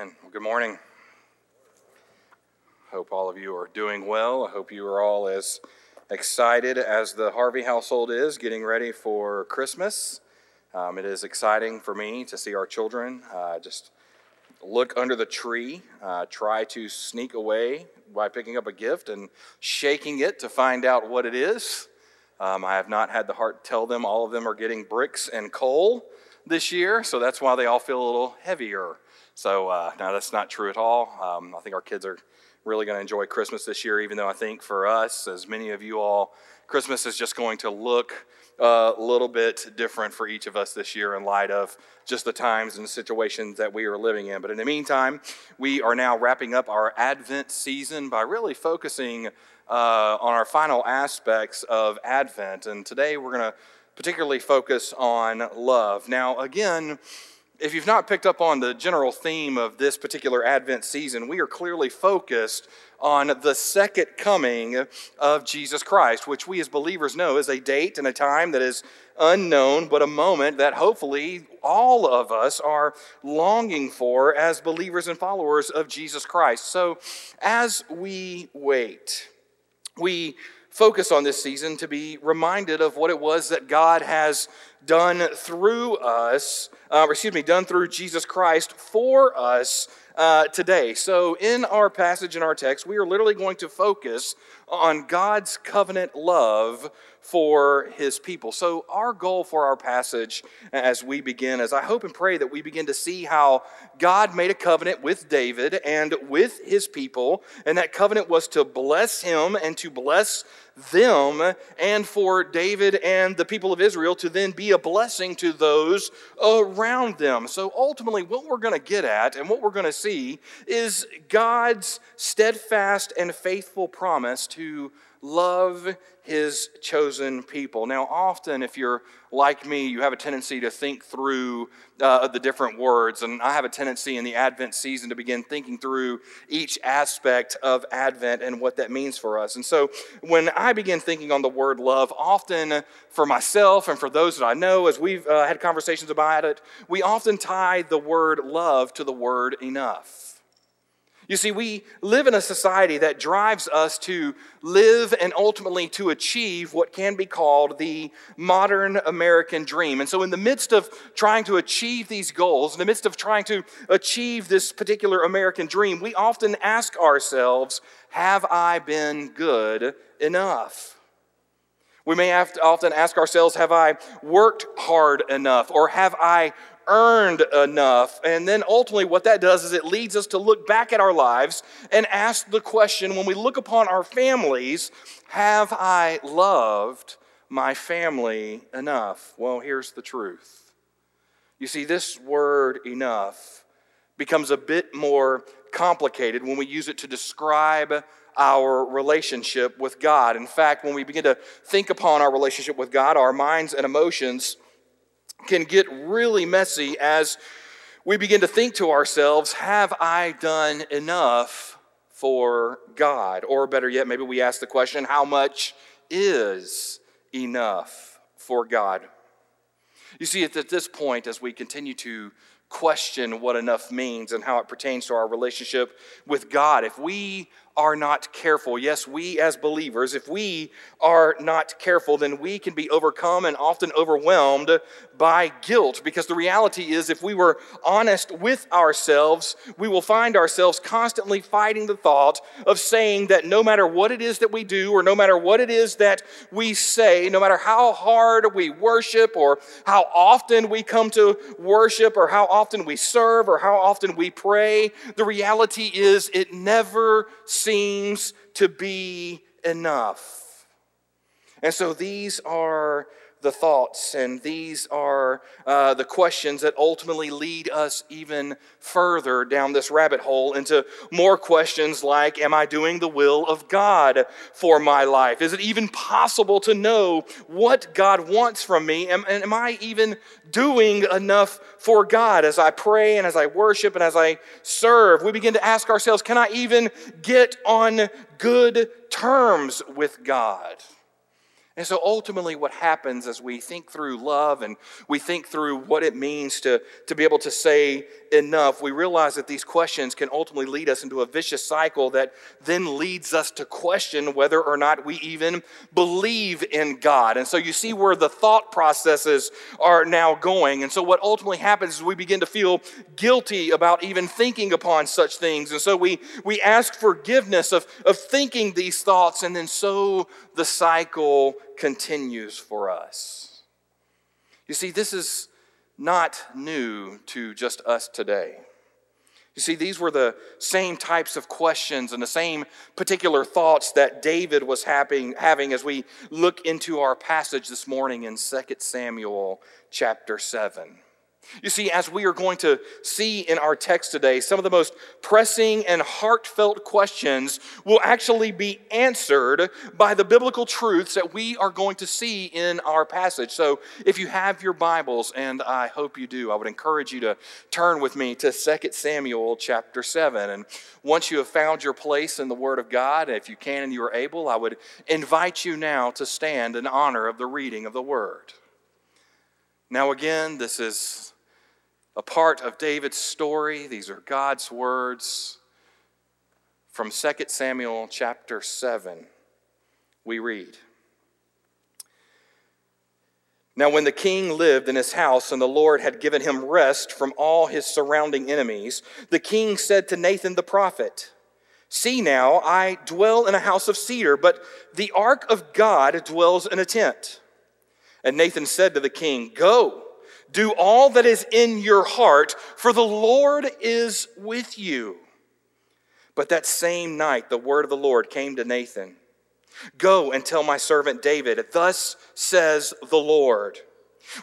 Amen. Well, good morning. Hope all of you are doing well. I hope you are all as excited as the Harvey household is getting ready for Christmas. Um, it is exciting for me to see our children uh, just look under the tree, uh, try to sneak away by picking up a gift and shaking it to find out what it is. Um, I have not had the heart to tell them all of them are getting bricks and coal this year, so that's why they all feel a little heavier. So, uh, no, that's not true at all. Um, I think our kids are really going to enjoy Christmas this year, even though I think for us, as many of you all, Christmas is just going to look a little bit different for each of us this year in light of just the times and situations that we are living in. But in the meantime, we are now wrapping up our Advent season by really focusing uh, on our final aspects of Advent. And today we're going to particularly focus on love. Now, again, if you've not picked up on the general theme of this particular Advent season, we are clearly focused on the second coming of Jesus Christ, which we as believers know is a date and a time that is unknown, but a moment that hopefully all of us are longing for as believers and followers of Jesus Christ. So as we wait, we focus on this season to be reminded of what it was that God has done through us, uh, excuse me, done through Jesus Christ for us uh, today. So, in our passage in our text, we are literally going to focus on God's covenant love for his people. So, our goal for our passage as we begin is I hope and pray that we begin to see how God made a covenant with David and with his people, and that covenant was to bless him and to bless them, and for David and the people of Israel to then be a blessing to those around them. So, ultimately, what we're going to get at and what we're going to see is God's steadfast and faithful promise to love his chosen people. Now, often, if you're like me, you have a tendency to think through uh, the different words, and I have a tendency in the Advent season to begin thinking through each aspect of Advent and what that means for us. And so, when I begin thinking on the word love, often for myself and for those that I know, as we've uh, had conversations about it, we often tie the word love to the word enough. You see, we live in a society that drives us to live and ultimately to achieve what can be called the modern American dream. And so, in the midst of trying to achieve these goals, in the midst of trying to achieve this particular American dream, we often ask ourselves, Have I been good enough? We may often ask ourselves, Have I worked hard enough? Or have I earned enough. And then ultimately, what that does is it leads us to look back at our lives and ask the question when we look upon our families, have I loved my family enough? Well, here's the truth. You see, this word enough becomes a bit more complicated when we use it to describe our relationship with God. In fact, when we begin to think upon our relationship with God, our minds and emotions can get really messy as we begin to think to ourselves, have I done enough for God? Or better yet, maybe we ask the question, how much is enough for God? You see, at this point, as we continue to question what enough means and how it pertains to our relationship with God, if we are not careful, yes, we as believers, if we are not careful, then we can be overcome and often overwhelmed by guilt. Because the reality is, if we were honest with ourselves, we will find ourselves constantly fighting the thought of saying that no matter what it is that we do, or no matter what it is that we say, no matter how hard we worship, or how often we come to worship, or how often we serve, or how often we pray, the reality is it never ceases seems to be enough. And so these are the thoughts, and these are uh, the questions that ultimately lead us even further down this rabbit hole into more questions like Am I doing the will of God for my life? Is it even possible to know what God wants from me? Am, am I even doing enough for God as I pray and as I worship and as I serve? We begin to ask ourselves Can I even get on good terms with God? And so ultimately, what happens as we think through love and we think through what it means to, to be able to say enough, we realize that these questions can ultimately lead us into a vicious cycle that then leads us to question whether or not we even believe in God. And so you see where the thought processes are now going. And so what ultimately happens is we begin to feel guilty about even thinking upon such things. And so we, we ask forgiveness of, of thinking these thoughts, and then so the cycle continues for us. You see, this is not new to just us today. You see, these were the same types of questions and the same particular thoughts that David was having, having as we look into our passage this morning in 2 Samuel chapter 7. You see, as we are going to see in our text today, some of the most pressing and heartfelt questions will actually be answered by the biblical truths that we are going to see in our passage. So, if you have your Bibles, and I hope you do, I would encourage you to turn with me to 2 Samuel chapter 7. And once you have found your place in the Word of God, if you can and you are able, I would invite you now to stand in honor of the reading of the Word. Now, again, this is a part of David's story. These are God's words from 2 Samuel chapter 7. We read Now, when the king lived in his house and the Lord had given him rest from all his surrounding enemies, the king said to Nathan the prophet, See now, I dwell in a house of cedar, but the ark of God dwells in a tent. And Nathan said to the king, Go do all that is in your heart, for the Lord is with you. But that same night, the word of the Lord came to Nathan Go and tell my servant David, Thus says the Lord,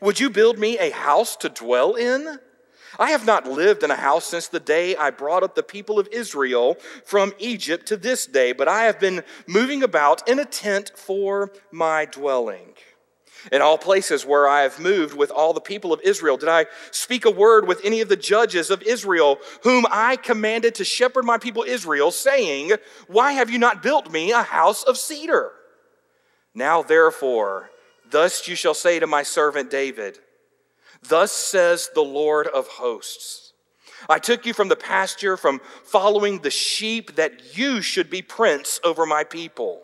Would you build me a house to dwell in? I have not lived in a house since the day I brought up the people of Israel from Egypt to this day, but I have been moving about in a tent for my dwelling. In all places where I have moved with all the people of Israel, did I speak a word with any of the judges of Israel, whom I commanded to shepherd my people Israel, saying, Why have you not built me a house of cedar? Now, therefore, thus you shall say to my servant David, Thus says the Lord of hosts I took you from the pasture, from following the sheep, that you should be prince over my people.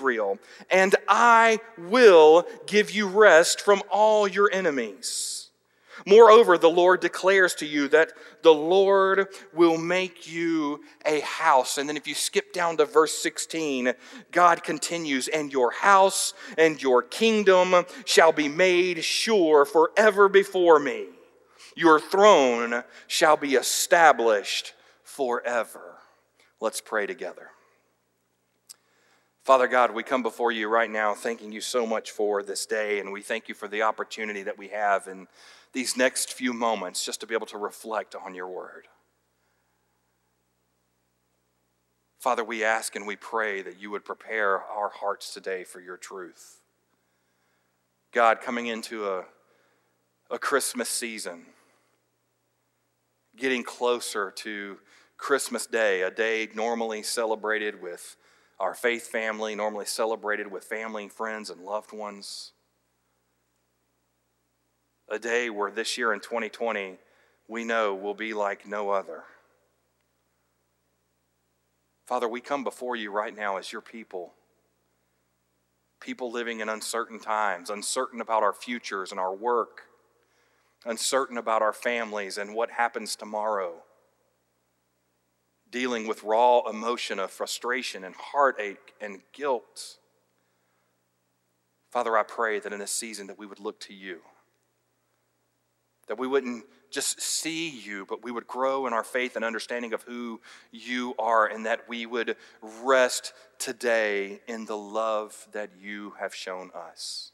Israel, and I will give you rest from all your enemies. Moreover, the Lord declares to you that the Lord will make you a house. And then if you skip down to verse 16, God continues, and your house and your kingdom shall be made sure forever before me. Your throne shall be established forever. Let's pray together. Father God, we come before you right now thanking you so much for this day, and we thank you for the opportunity that we have in these next few moments just to be able to reflect on your word. Father, we ask and we pray that you would prepare our hearts today for your truth. God, coming into a, a Christmas season, getting closer to Christmas Day, a day normally celebrated with our faith family, normally celebrated with family, friends, and loved ones. A day where this year in 2020 we know will be like no other. Father, we come before you right now as your people. People living in uncertain times, uncertain about our futures and our work, uncertain about our families and what happens tomorrow dealing with raw emotion of frustration and heartache and guilt. Father, I pray that in this season that we would look to you. That we wouldn't just see you, but we would grow in our faith and understanding of who you are, and that we would rest today in the love that you have shown us.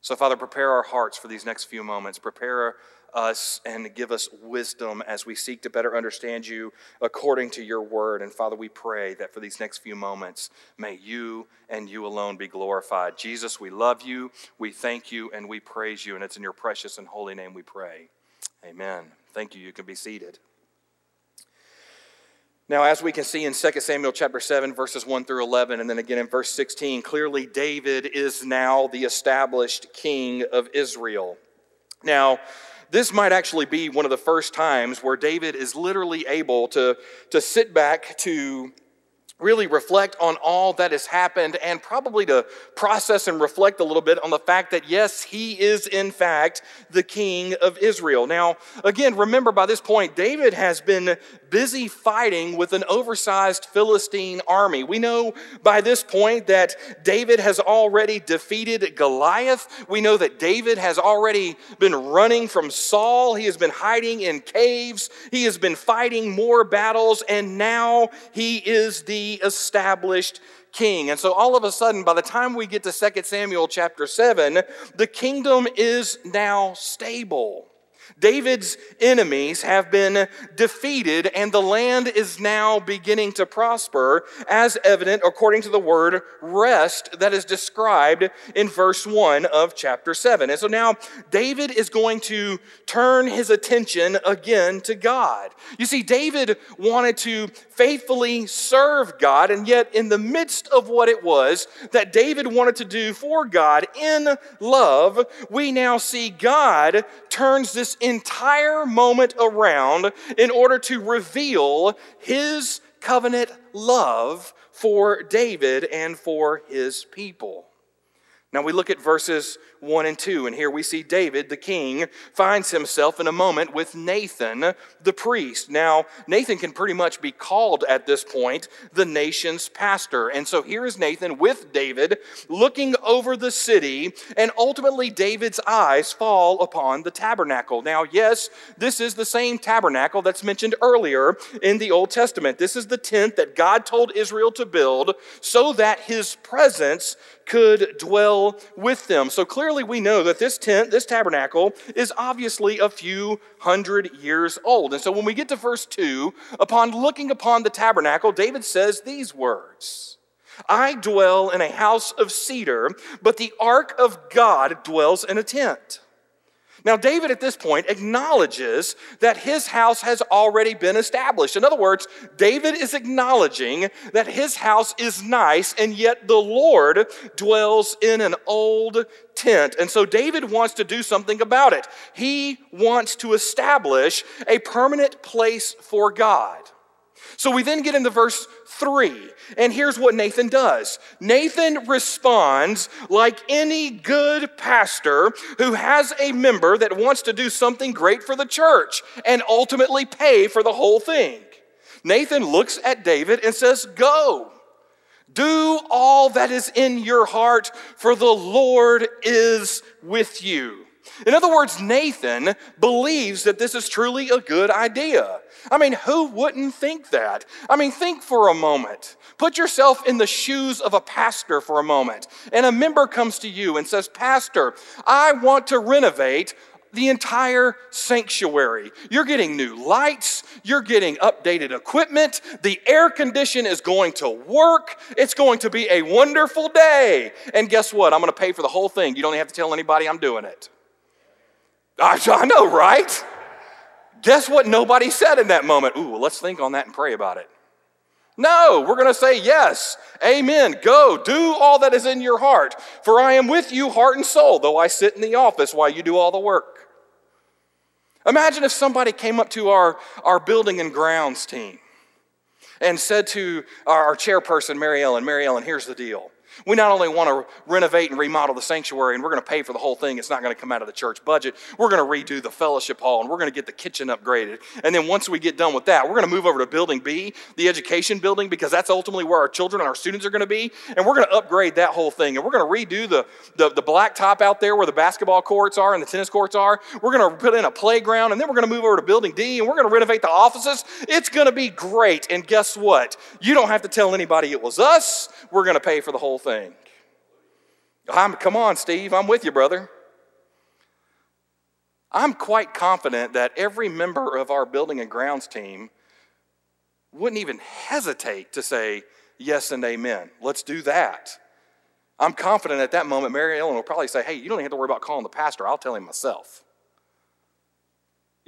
So, Father, prepare our hearts for these next few moments. Prepare us and give us wisdom as we seek to better understand you according to your word. And Father, we pray that for these next few moments, may you and you alone be glorified. Jesus, we love you, we thank you, and we praise you. And it's in your precious and holy name we pray. Amen. Thank you. You can be seated. Now, as we can see in 2 Samuel chapter 7, verses 1 through 11, and then again in verse 16, clearly David is now the established king of Israel. Now, this might actually be one of the first times where David is literally able to, to sit back to really reflect on all that has happened and probably to process and reflect a little bit on the fact that, yes, he is in fact the king of Israel. Now, again, remember by this point, David has been busy fighting with an oversized Philistine army. We know by this point that David has already defeated Goliath. We know that David has already been running from Saul. He has been hiding in caves. He has been fighting more battles, and now he is the established king. And so all of a sudden, by the time we get to 2 Samuel chapter 7, the kingdom is now stable. David's enemies have been defeated, and the land is now beginning to prosper, as evident according to the word rest that is described in verse 1 of chapter 7. And so now David is going to turn his attention again to God. You see, David wanted to faithfully serve God, and yet, in the midst of what it was that David wanted to do for God in love, we now see God turns this entire moment around in order to reveal his covenant love for David and for his people. Now we look at verses 1 and 2, and here we see David, the king, finds himself in a moment with Nathan, the priest. Now, Nathan can pretty much be called at this point the nation's pastor. And so here is Nathan with David looking over the city, and ultimately David's eyes fall upon the tabernacle. Now, yes, this is the same tabernacle that's mentioned earlier in the Old Testament. This is the tent that God told Israel to build so that his presence could dwell with them. So clearly, we know that this tent, this tabernacle, is obviously a few hundred years old. And so when we get to verse 2, upon looking upon the tabernacle, David says these words. I dwell in a house of cedar, but the ark of God dwells in a tent. Now, David at this point acknowledges that his house has already been established. In other words, David is acknowledging that his house is nice, and yet the Lord dwells in an old tent. And so David wants to do something about it. He wants to establish a permanent place for God. So we then get into verse 3, and here's what Nathan does Nathan responds like any good pastor who has a member that wants to do something great for the church and ultimately pay for the whole thing. Nathan looks at David and says, Go. Do all that is in your heart, for the Lord is with you. In other words, Nathan believes that this is truly a good idea. I mean, who wouldn't think that? I mean, think for a moment. Put yourself in the shoes of a pastor for a moment. And a member comes to you and says, Pastor, I want to renovate the entire sanctuary. You're getting new lights, you're getting updated equipment, the air condition is going to work, it's going to be a wonderful day. And guess what? I'm going to pay for the whole thing. You don't have to tell anybody I'm doing it. I, know, right? Guess what nobody said in that moment? Ooh, well, let's think on that and pray about it. No, we're going to say yes. Amen. Go, do all that is in your heart. For I am with you, heart and soul, though I sit in the office while you do all the work. Imagine if somebody came up to our, our building and grounds team and said to our, our chairperson, Mary Ellen, Mary Ellen, here's the deal. We not only want to renovate and remodel the sanctuary and we're going to pay for the whole thing, it's not going to come out of the church budget. We're going to redo the fellowship hall and we're going to get the kitchen upgraded. And then once we get done with that, we're going to move over to building B, the education building, because that's ultimately where our children and our students are going to be. And we're going to upgrade that whole thing. And we're going to redo the, the, the black top out there where the basketball courts are and the tennis courts are. We're going to put in a playground and then we're going to move over to building D and we're going to renovate the offices. It's going to be great. And guess what? You don't have to tell anybody it was us. We're going to pay for the whole thing. I'm, come on, Steve, I'm with you, brother. I'm quite confident that every member of our building and grounds team wouldn't even hesitate to say yes and amen. Let's do that. I'm confident at that moment, Mary Ellen will probably say, Hey, you don't have to worry about calling the pastor, I'll tell him myself.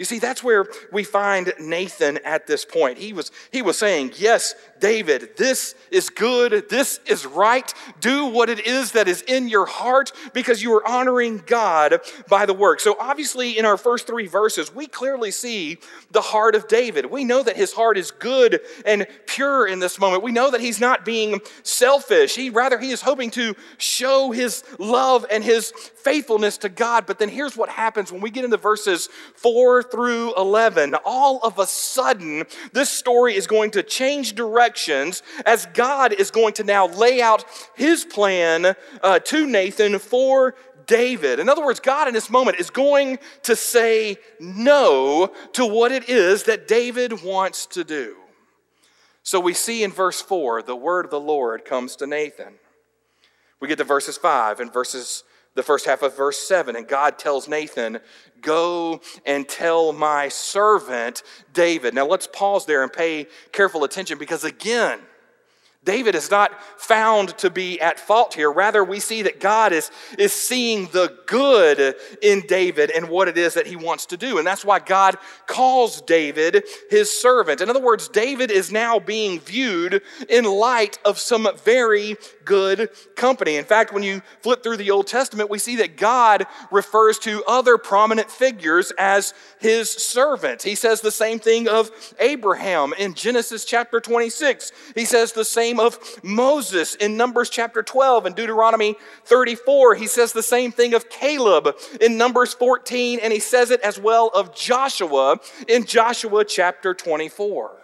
You see, that's where we find Nathan at this point. He was, he was saying, Yes, David, this is good, this is right. Do what it is that is in your heart because you are honoring God by the work. So, obviously, in our first three verses, we clearly see the heart of David. We know that his heart is good and pure in this moment. We know that he's not being selfish. He rather he is hoping to show his love and his faithfulness to God. But then here's what happens when we get into verses 4 through 11. All of a sudden, this story is going to change directions as God is going to now lay out his plan uh, to Nathan for David. In other words, God in this moment is going to say no to what it is that David wants to do. So we see in verse 4, the word of the Lord comes to Nathan. We get to verses 5 and verses the first half of verse 7 and God tells Nathan, Go and tell my servant David. Now let's pause there and pay careful attention because, again, David is not found to be at fault here. Rather, we see that God is, is seeing the good in David and what it is that he wants to do. And that's why God calls David his servant. In other words, David is now being viewed in light of some very good company. In fact, when you flip through the Old Testament, we see that God refers to other prominent figures as his servant. He says the same thing of Abraham in Genesis chapter 26. He says the same of Moses in Numbers chapter 12 and Deuteronomy 34. He says the same thing of Caleb in Numbers 14, and he says it as well of Joshua in Joshua chapter 24.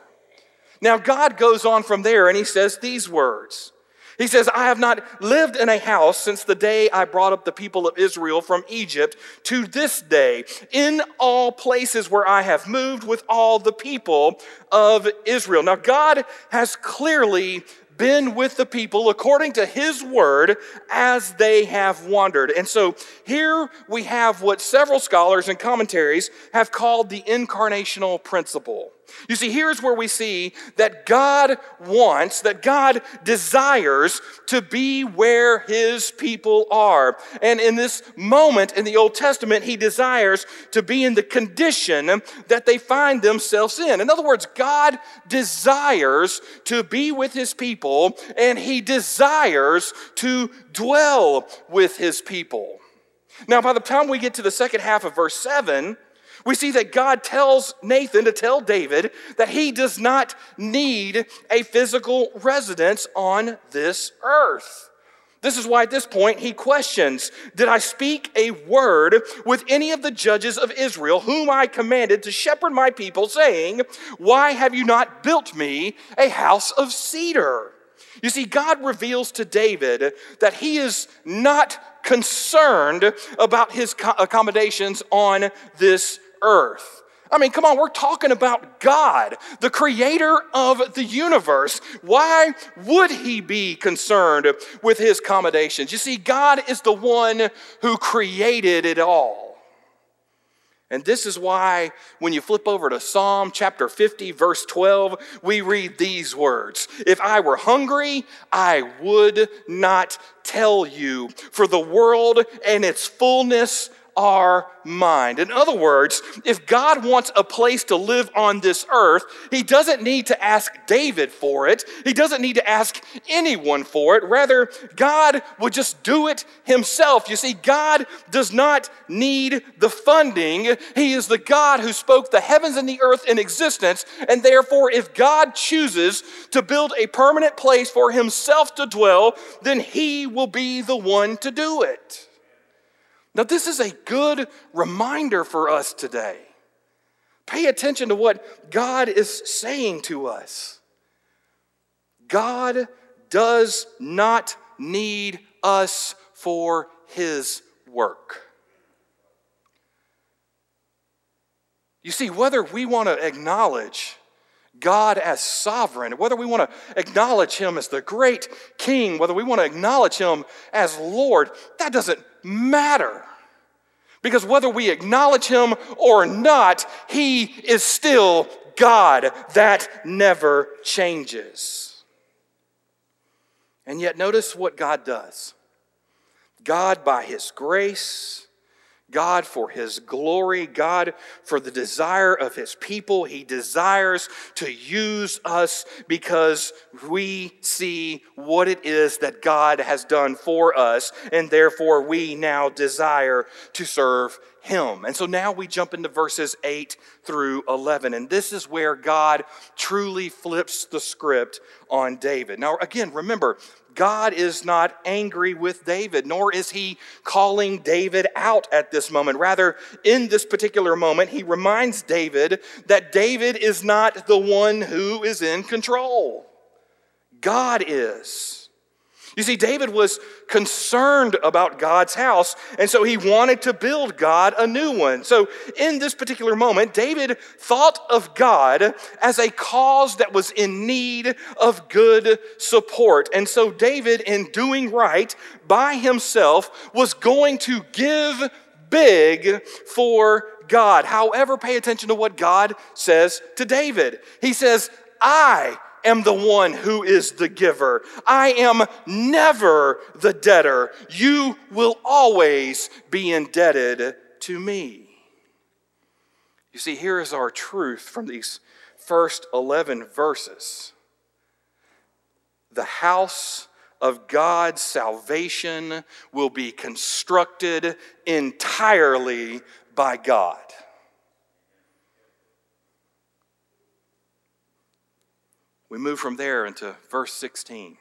Now, God goes on from there and he says these words. He says, I have not lived in a house since the day I brought up the people of Israel from Egypt to this day, in all places where I have moved with all the people of Israel. Now, God has clearly been with the people according to his word as they have wandered. And so here we have what several scholars and commentaries have called the incarnational principle. You see, here's where we see that God wants, that God desires to be where his people are. And in this moment in the Old Testament, he desires to be in the condition that they find themselves in. In other words, God desires to be with his people, and he desires to dwell with his people. Now, by the time we get to the second half of verse 7, we see that God tells Nathan to tell David that he does not need a physical residence on this earth. This is why at this point he questions Did I speak a word with any of the judges of Israel, whom I commanded to shepherd my people, saying, Why have you not built me a house of cedar? You see, God reveals to David that he is not concerned about his accommodations on this earth. I mean, come on, we're talking about God, the creator of the universe. Why would he be concerned with his accommodations? You see, God is the one who created it all. And this is why, when you flip over to Psalm chapter 50, verse 12, we read these words If I were hungry, I would not tell you, for the world and its fullness our mind. In other words, if God wants a place to live on this earth, he doesn't need to ask David for it. He doesn't need to ask anyone for it. Rather, God would just do it himself. You see, God does not need the funding. He is the God who spoke the heavens and the earth in existence. And therefore, if God chooses to build a permanent place for himself to dwell, then he will be the one to do it. Now, this is a good reminder for us today. Pay attention to what God is saying to us. God does not need us for his work. You see, whether we want to acknowledge God as sovereign, whether we want to acknowledge Him as the great King, whether we want to acknowledge Him as Lord, that doesn't matter. Because whether we acknowledge him or not, he is still God. That never changes. And yet, notice what God does God, by his grace, God for his glory, God for the desire of his people. He desires to use us because we see what it is that God has done for us, and therefore we now desire to serve him. And so now we jump into verses 8 through 11. And this is where God truly flips the script on David. Now, again, remember, God is not angry with David, nor is he calling David out at this moment. Rather, in this particular moment, he reminds David that David is not the one who is in control. God is. You see, David was concerned about God's house, and so he wanted to build God a new one. So, in this particular moment, David thought of God as a cause that was in need of good support. And so, David, in doing right by himself, was going to give big for God. However, pay attention to what God says to David. He says, I am the one who is the giver. I am never the debtor. You will always be indebted to me. You see, here is our truth from these first 11 verses. The house of God's salvation will be constructed entirely by God. We move from there into verse 16.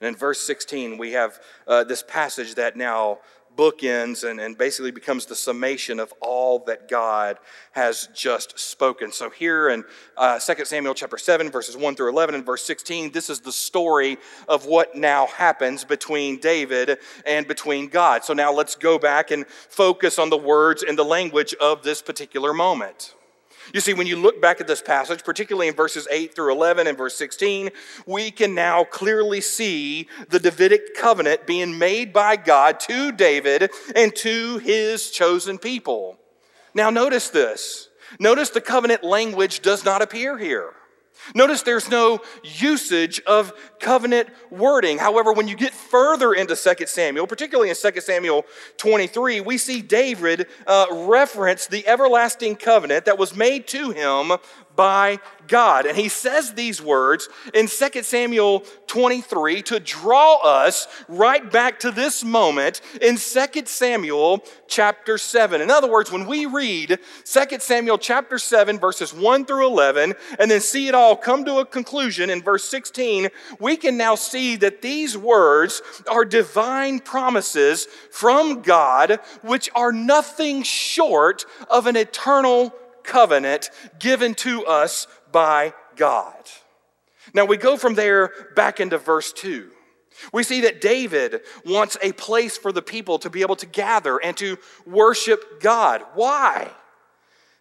And in verse 16, we have uh, this passage that now bookends and, and basically becomes the summation of all that God has just spoken. So here in uh, 2 Samuel chapter 7, verses 1 through 11 and verse 16, this is the story of what now happens between David and between God. So now let's go back and focus on the words and the language of this particular moment. You see, when you look back at this passage, particularly in verses 8 through 11 and verse 16, we can now clearly see the Davidic covenant being made by God to David and to his chosen people. Now, notice this. Notice the covenant language does not appear here. Notice there's no usage of covenant wording. However, when you get further into 2 Samuel, particularly in 2 Samuel 23, we see David uh, reference the everlasting covenant that was made to him by God. And he says these words in 2 Samuel 23 to draw us right back to this moment in 2 Samuel chapter 7. In other words, when we read 2 Samuel chapter 7, verses 1 through 11, and then see it all come to a conclusion in verse 16, we can now see that these words are divine promises from God, which are nothing short of an eternal covenant given to us by God. Now we go from there back into verse 2. We see that David wants a place for the people to be able to gather and to worship God. Why?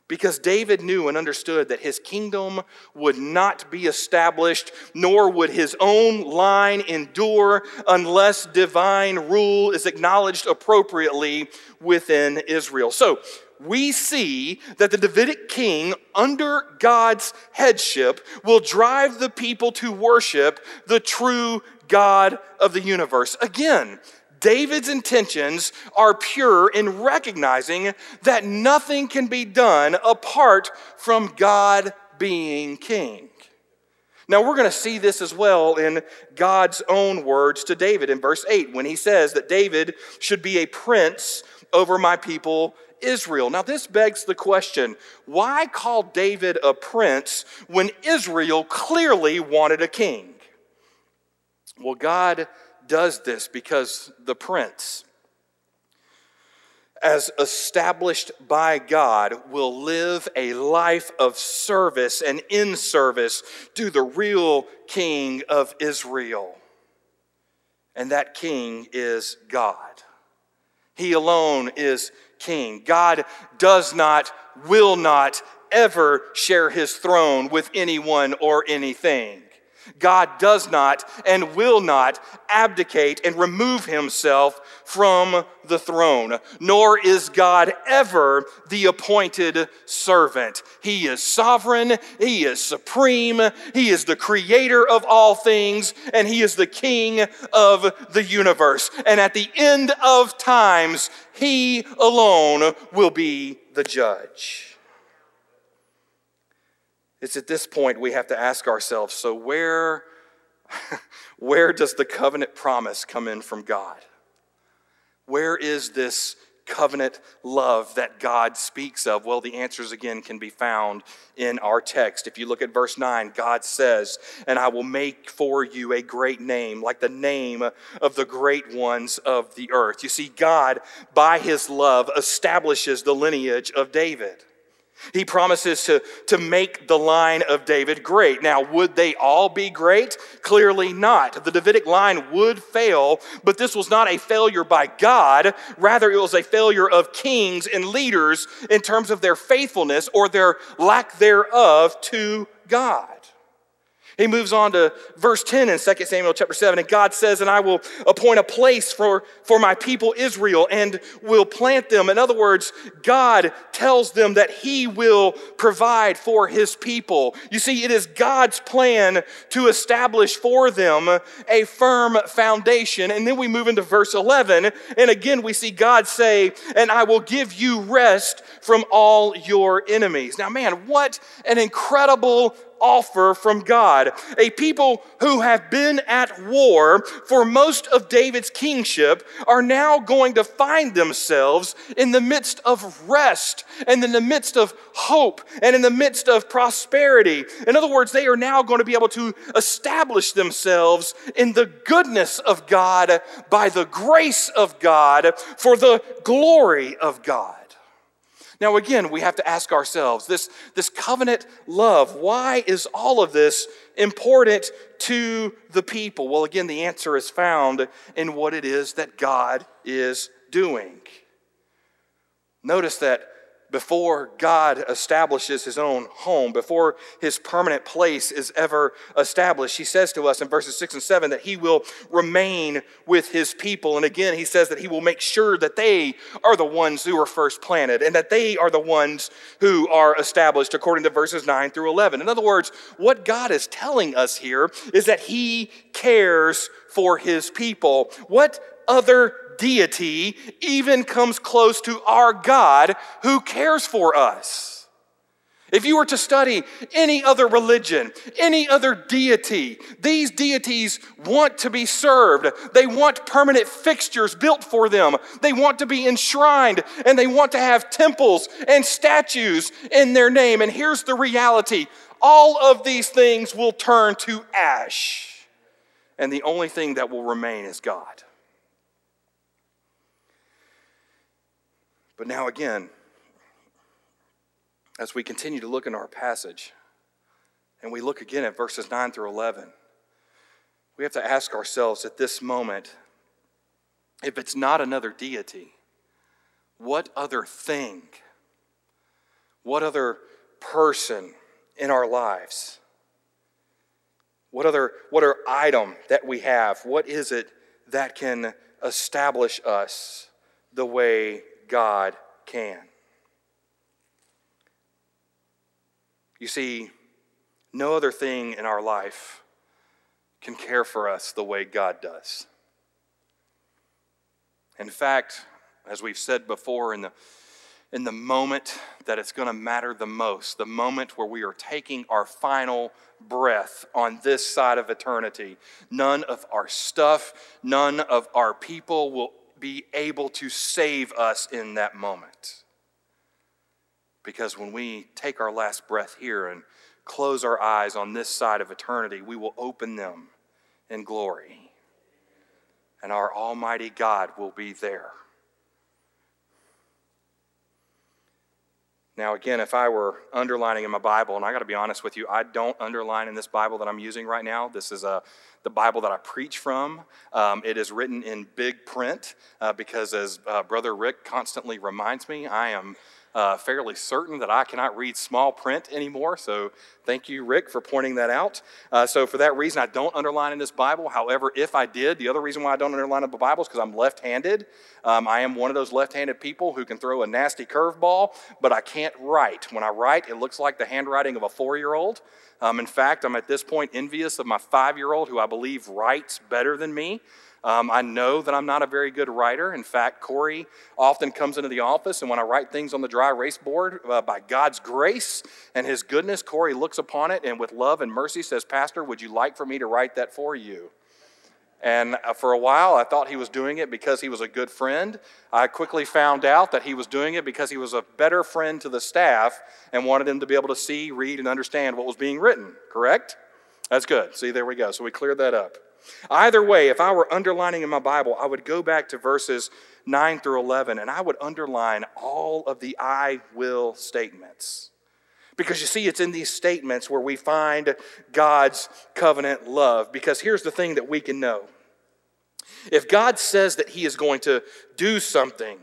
Because David knew and understood that his kingdom would not be established, nor would his own line endure unless divine rule is acknowledged appropriately within Israel. So, we see that the Davidic king, under God's headship, will drive the people to worship the true God of the universe. Again, David's intentions are pure in recognizing that nothing can be done apart from God being king. Now, we're going to see this as well in God's own words to David in verse 8 when he says that David should be a prince over my people Israel. Now, this begs the question why call David a prince when Israel clearly wanted a king? Well, God does this because the prince, as established by God, will live a life of service and in service to the real king of Israel. And that king is God. He alone is king. God does not, will not ever share his throne with anyone or anything. God does not and will not abdicate and remove himself from the throne, nor is God ever the appointed servant. He is sovereign, He is supreme, He is the creator of all things, and He is the king of the universe. And at the end of times, He alone will be the judge. It's at this point we have to ask ourselves so, where, where does the covenant promise come in from God? Where is this covenant love that God speaks of? Well, the answers again can be found in our text. If you look at verse 9, God says, And I will make for you a great name, like the name of the great ones of the earth. You see, God, by his love, establishes the lineage of David. He promises to, to make the line of David great. Now, would they all be great? Clearly not. The Davidic line would fail, but this was not a failure by God. Rather, it was a failure of kings and leaders in terms of their faithfulness or their lack thereof to God. He moves on to verse 10 in 2 Samuel chapter 7, and God says, And I will appoint a place for, for my people Israel and will plant them. In other words, God tells them that He will provide for His people. You see, it is God's plan to establish for them a firm foundation. And then we move into verse 11, and again we see God say, And I will give you rest from all your enemies. Now, man, what an incredible offer from God. A people who have been at war for most of David's kingship are now going to find themselves in the midst of rest and in the midst of hope and in the midst of prosperity. In other words, they are now going to be able to establish themselves in the goodness of God by the grace of God for the glory of God. Now, again, we have to ask ourselves this, this covenant love, why is all of this important to the people? Well, again, the answer is found in what it is that God is doing. Notice that before God establishes his own home, before his permanent place is ever established. He says to us in verses 6 and 7 that he will remain with his people. And again, he says that he will make sure that they are the ones who are first planted and that they are the ones who are established according to verses 9 through 11. In other words, what God is telling us here is that he cares for his people. What other deity even comes close to our God who cares for us. If you were to study any other religion, any other deity, these deities want to be served. They want permanent fixtures built for them. They want to be enshrined and they want to have temples and statues in their name. And here's the reality all of these things will turn to ash. And the only thing that will remain is God. But now, again, as we continue to look in our passage, and we look again at verses 9 through 11, we have to ask ourselves at this moment if it's not another deity, what other thing, what other person in our lives, what other, what other item that we have, what is it that can establish us the way God can. You see, no other thing in our life can care for us the way God does. In fact, as we've said before, in the, in the moment that it's going to matter the most, the moment where we are taking our final breath on this side of eternity, none of our stuff, none of our people will be able to save us in that moment. Because when we take our last breath here and close our eyes on this side of eternity, we will open them in glory. And our Almighty God will be there. Now, again, if I were underlining in my Bible, and I got to be honest with you, I don't underline in this Bible that I'm using right now. This is a, the Bible that I preach from. Um, it is written in big print uh, because, as uh, Brother Rick constantly reminds me, I am uh, fairly certain that I cannot read small print anymore. So thank you, Rick, for pointing that out. Uh, so for that reason, I don't underline in this Bible. However, if I did, the other reason why I don't underline in the Bible is because I'm left handed. Um, I am one of those left handed people who can throw a nasty curveball, but I can't write. When I write, it looks like the handwriting of a four year old. Um, in fact, I'm at this point envious of my five year old who I believe writes better than me. Um, I know that I'm not a very good writer. In fact, Corey often comes into the office, and when I write things on the dry erase board, uh, by God's grace and His goodness, Corey looks upon it and with love and mercy says, Pastor, would you like for me to write that for you? And uh, for a while, I thought he was doing it because he was a good friend. I quickly found out that he was doing it because he was a better friend to the staff and wanted them to be able to see, read, and understand what was being written, correct? That's good. See, there we go. So we cleared that up. Either way, if I were underlining in my Bible, I would go back to verses 9 through 11 and I would underline all of the I will statements. Because you see, it's in these statements where we find God's covenant love. Because here's the thing that we can know if God says that He is going to do something,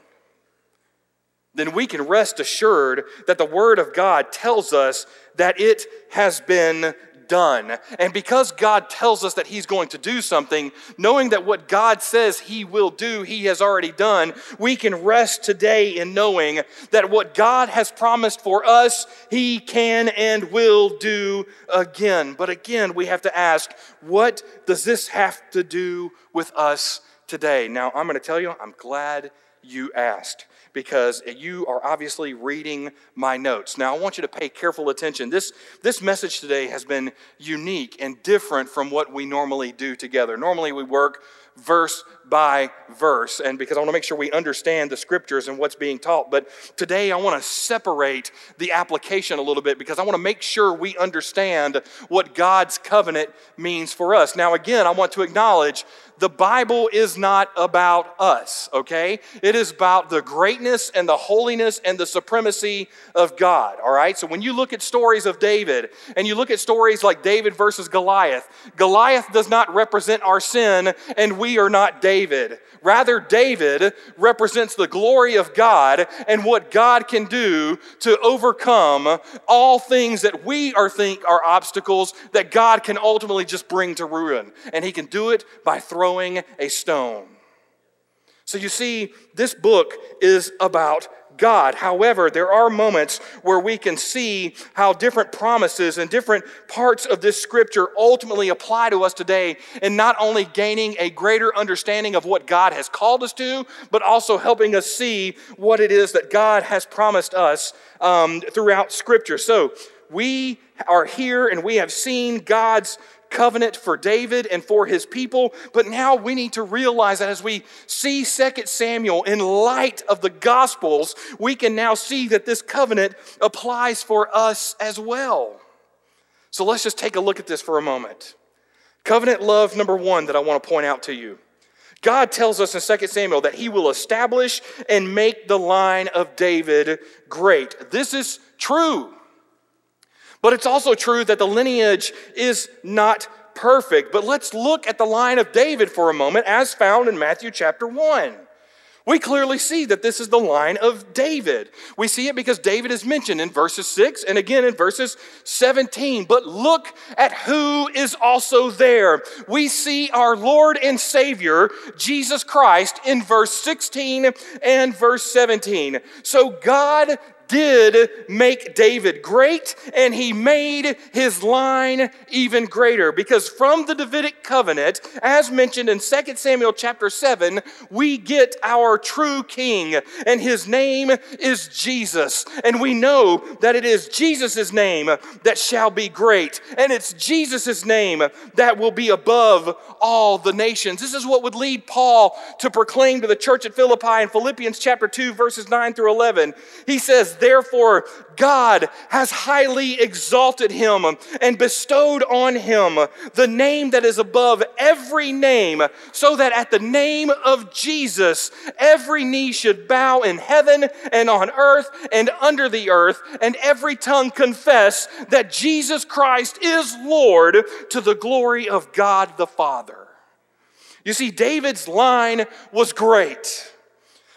then we can rest assured that the Word of God tells us that it has been done. And because God tells us that He's going to do something, knowing that what God says He will do, He has already done, we can rest today in knowing that what God has promised for us, He can and will do again. But again, we have to ask, what does this have to do with us today? Now, I'm going to tell you, I'm glad you asked because you are obviously reading my notes. Now, I want you to pay careful attention. This, this message today has been unique and different from what we normally do together. Normally, we work verse by verse, and because I want to make sure we understand the scriptures and what's being taught. But today I want to separate the application a little bit because I want to make sure we understand what God's covenant means for us. Now, again, I want to acknowledge the Bible is not about us, okay? It is about the greatness and the holiness and the supremacy of God, all right? So when you look at stories of David and you look at stories like David versus Goliath, Goliath does not represent our sin and we are not David. Rather, David represents the glory of God and what God can do to overcome all things that we are think are obstacles that God can ultimately just bring to ruin. And he can do it by throwing throwing a stone. So you see, this book is about God. However, there are moments where we can see how different promises and different parts of this scripture ultimately apply to us today, and not only gaining a greater understanding of what God has called us to, but also helping us see what it is that God has promised us um, throughout scripture. So we are here and we have seen God's covenant for David and for his people. But now we need to realize that as we see 2 Samuel in light of the Gospels, we can now see that this covenant applies for us as well. So let's just take a look at this for a moment. Covenant love number one that I want to point out to you. God tells us in 2 Samuel that he will establish and make the line of David great. This is true. But it's also true that the lineage is not perfect. But let's look at the line of David for a moment, as found in Matthew chapter 1. We clearly see that this is the line of David. We see it because David is mentioned in verses 6 and again in verses 17. But look at who is also there. We see our Lord and Savior, Jesus Christ, in verse 16 and verse 17. So God did make David great, and he made his line even greater. Because from the Davidic covenant, as mentioned in 2 Samuel chapter 7, we get our true king, and his name is Jesus. And we know that it is Jesus' name that shall be great, and it's Jesus' name that will be above all the nations. This is what would lead Paul to proclaim to the church at Philippi in Philippians chapter 2, verses 9 through 11. He says, Therefore, God has highly exalted him and bestowed on him the name that is above every name, so that at the name of Jesus, every knee should bow in heaven and on earth and under the earth, and every tongue confess that Jesus Christ is Lord to the glory of God the Father. You see, David's line was great,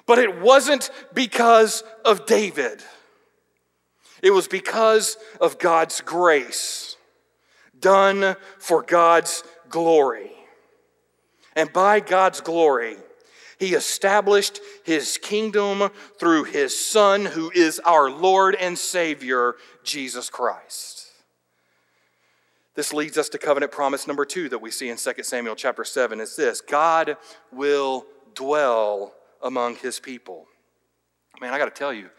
but it wasn't because of David. It was because of God's grace, done for God's glory. And by God's glory, he established his kingdom through his Son, who is our Lord and Savior, Jesus Christ. This leads us to covenant promise number two that we see in 2 Samuel chapter 7. is this God will dwell among his people. Man, I got to tell you,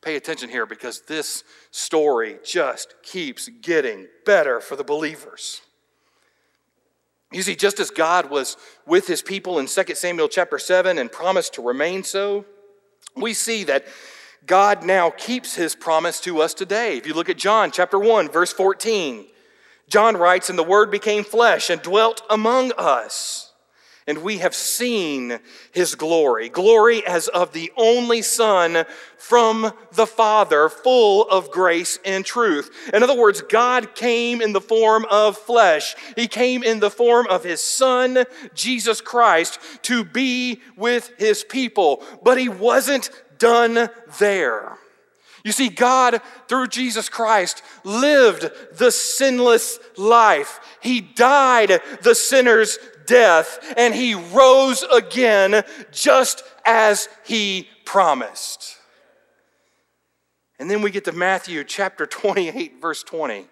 pay attention here because this story just keeps getting better for the believers. You see, just as God was with his people in 2 Samuel chapter 7 and promised to remain so, we see that God now keeps his promise to us today. If you look at John chapter 1, verse 14, John writes, And the Word became flesh and dwelt among us. And we have seen his glory, glory as of the only Son from the Father, full of grace and truth. In other words, God came in the form of flesh. He came in the form of his Son, Jesus Christ, to be with his people. But he wasn't done there. You see, God, through Jesus Christ, lived the sinless life. He died the sinner's death, and he rose again just as he promised. And then we get to Matthew chapter 28, verse 20.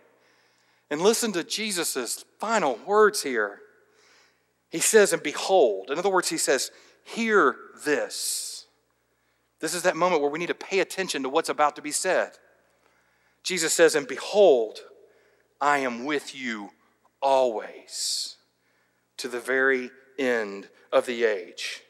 And listen to Jesus' final words here. He says, And behold, in other words, he says, Hear this. This is that moment where we need to pay attention to what's about to be said. Jesus says, And behold, I am with you always to the very end of the age.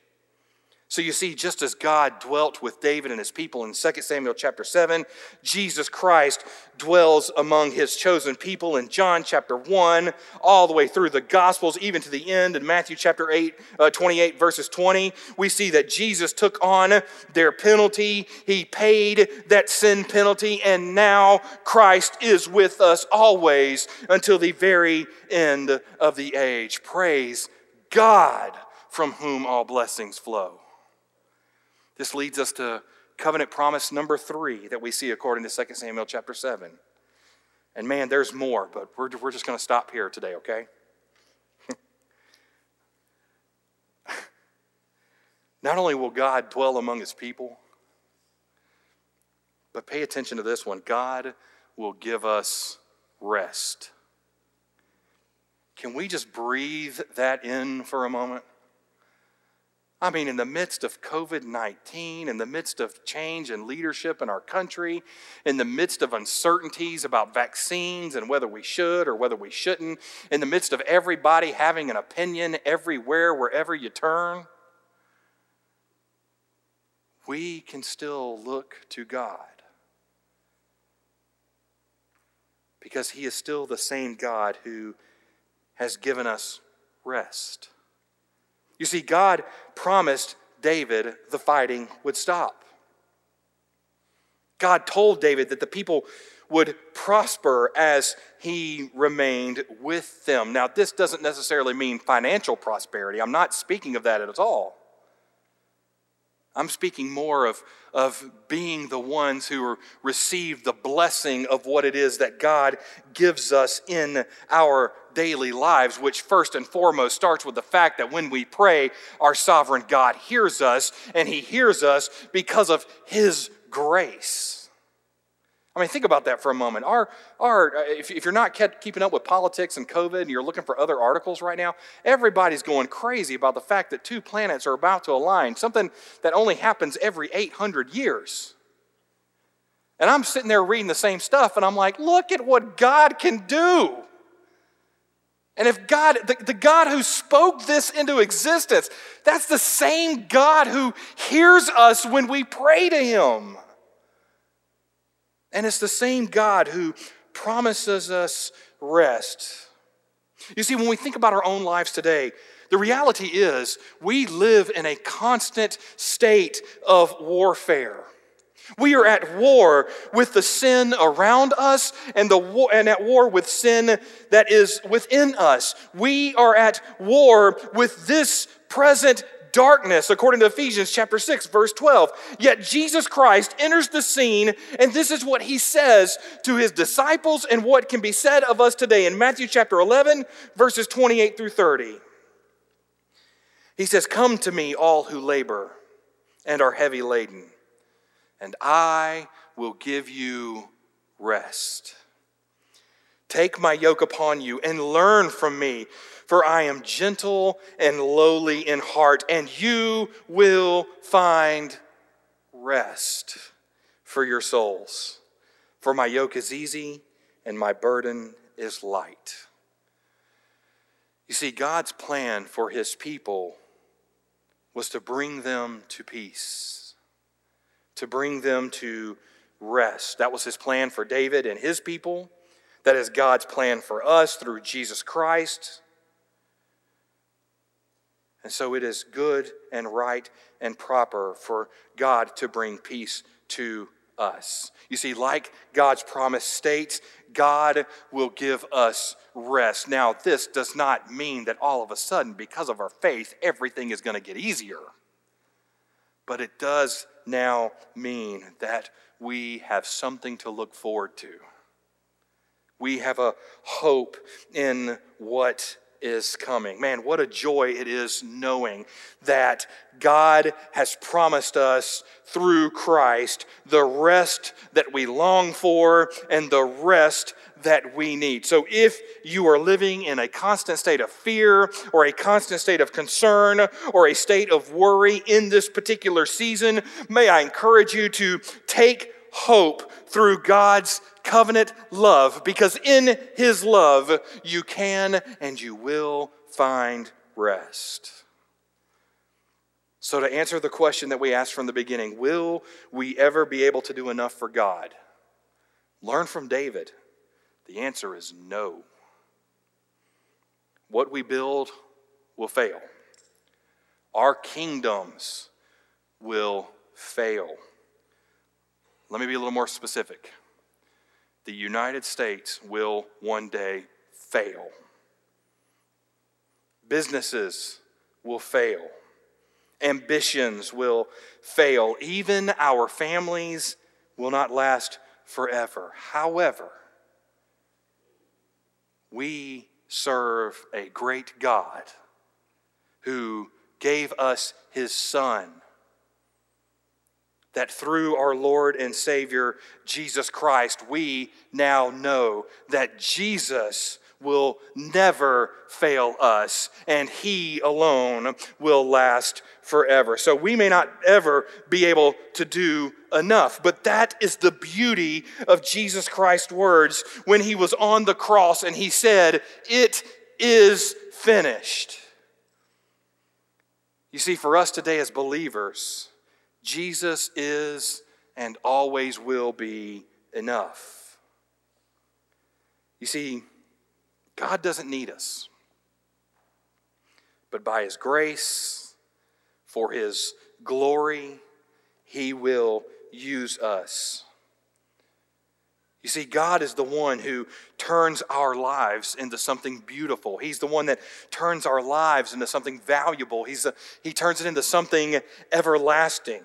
So you see, just as God dwelt with David and his people in 2 Samuel chapter 7, Jesus Christ dwells among his chosen people in John chapter 1, all the way through the Gospels, even to the end in Matthew chapter 8, uh, 28, verses 20. We see that Jesus took on their penalty. He paid that sin penalty, and now Christ is with us always until the very end of the age. Praise God from whom all blessings flow. This leads us to covenant promise number three that we see according to 2 Samuel chapter 7. And man, there's more, but we're, we're just going to stop here today, okay? Not only will God dwell among his people, but pay attention to this one God will give us rest. Can we just breathe that in for a moment? I mean, in the midst of COVID 19, in the midst of change and leadership in our country, in the midst of uncertainties about vaccines and whether we should or whether we shouldn't, in the midst of everybody having an opinion everywhere, wherever you turn, we can still look to God. Because He is still the same God who has given us rest. You see, God promised David the fighting would stop. God told David that the people would prosper as he remained with them. Now, this doesn't necessarily mean financial prosperity. I'm not speaking of that at all. I'm speaking more of, of being the ones who receive the blessing of what it is that God gives us in our daily lives, which first and foremost starts with the fact that when we pray, our sovereign God hears us, and He hears us because of His grace. I mean, think about that for a moment. Our, our, uh, if, if you're not keeping up with politics and COVID and you're looking for other articles right now, everybody's going crazy about the fact that two planets are about to align, something that only happens every 800 years. And I'm sitting there reading the same stuff, and I'm like, look at what God can do. And if God, the, the, God who spoke this into existence, that's the same God who hears us when we pray to Him. And it's the same God who promises us rest. You see, when we think about our own lives today, the reality is we live in a constant state of warfare. We are at war with the sin around us and, the war, and at war with sin that is within us. We are at war with this present darkness, according to Ephesians chapter 6, verse 12. Yet Jesus Christ enters the scene, and this is what he says to his disciples and what can be said of us today in Matthew chapter 11, verses 28 through 30. He says, Come to me, all who labor and are heavy laden, and I will give you rest. Take my yoke upon you and learn from me for I am gentle and lowly in heart, and you will find rest for your souls. For my yoke is easy and my burden is light. You see, God's plan for his people was to bring them to peace, to bring them to rest. That was his plan for David and his people. That is God's plan for us through Jesus Christ. And so it is good and right and proper for God to bring peace to us. You see, like God's promise states, God will give us rest. Now, this does not mean that all of a sudden, because of our faith, everything is going to get easier. But it does now mean that we have something to look forward to. We have a hope in what is coming. Man, what a joy it is knowing that God has promised us through Christ the rest that we long for and the rest that we need. So if you are living in a constant state of fear or a constant state of concern or a state of worry in this particular season, may I encourage you to take hope through God's covenant love because in his love you can and you will find rest. So, to answer the question that we asked from the beginning, will we ever be able to do enough for God? Learn from David. The answer is no. What we build will fail, our kingdoms will fail. Let me be a little more specific the United States will one day fail. Businesses will fail. Ambitions will fail. Even our families will not last forever. However, we serve a great God who gave us his Son that through our Lord and Savior Jesus Christ, we now know that Jesus will never fail us, and He alone will last forever. So we may not ever be able to do enough, but that is the beauty of Jesus Christ's words when He was on the cross and He said, It is finished. You see, for us today as believers, Jesus is and always will be enough. You see, God doesn't need us, but by His grace, for His glory, He will use us. You see, God is the one who turns our lives into something beautiful. He's the one that turns our lives into something valuable. He's a, he turns it into something everlasting.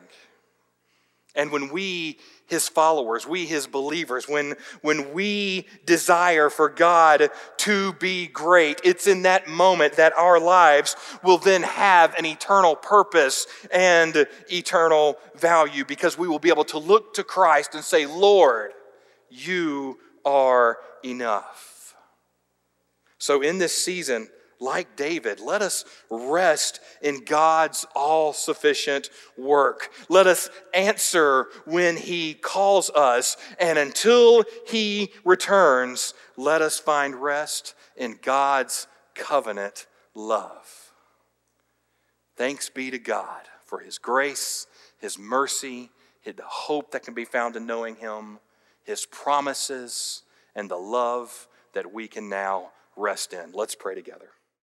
And when we, his followers, we, his believers, when, when we desire for God to be great, it's in that moment that our lives will then have an eternal purpose and eternal value because we will be able to look to Christ and say, Lord, you are enough. So, in this season, like David, let us rest in God's all sufficient work. Let us answer when He calls us. And until He returns, let us find rest in God's covenant love. Thanks be to God for His grace, His mercy, the hope that can be found in knowing Him, His promises, and the love that we can now rest in. Let's pray together.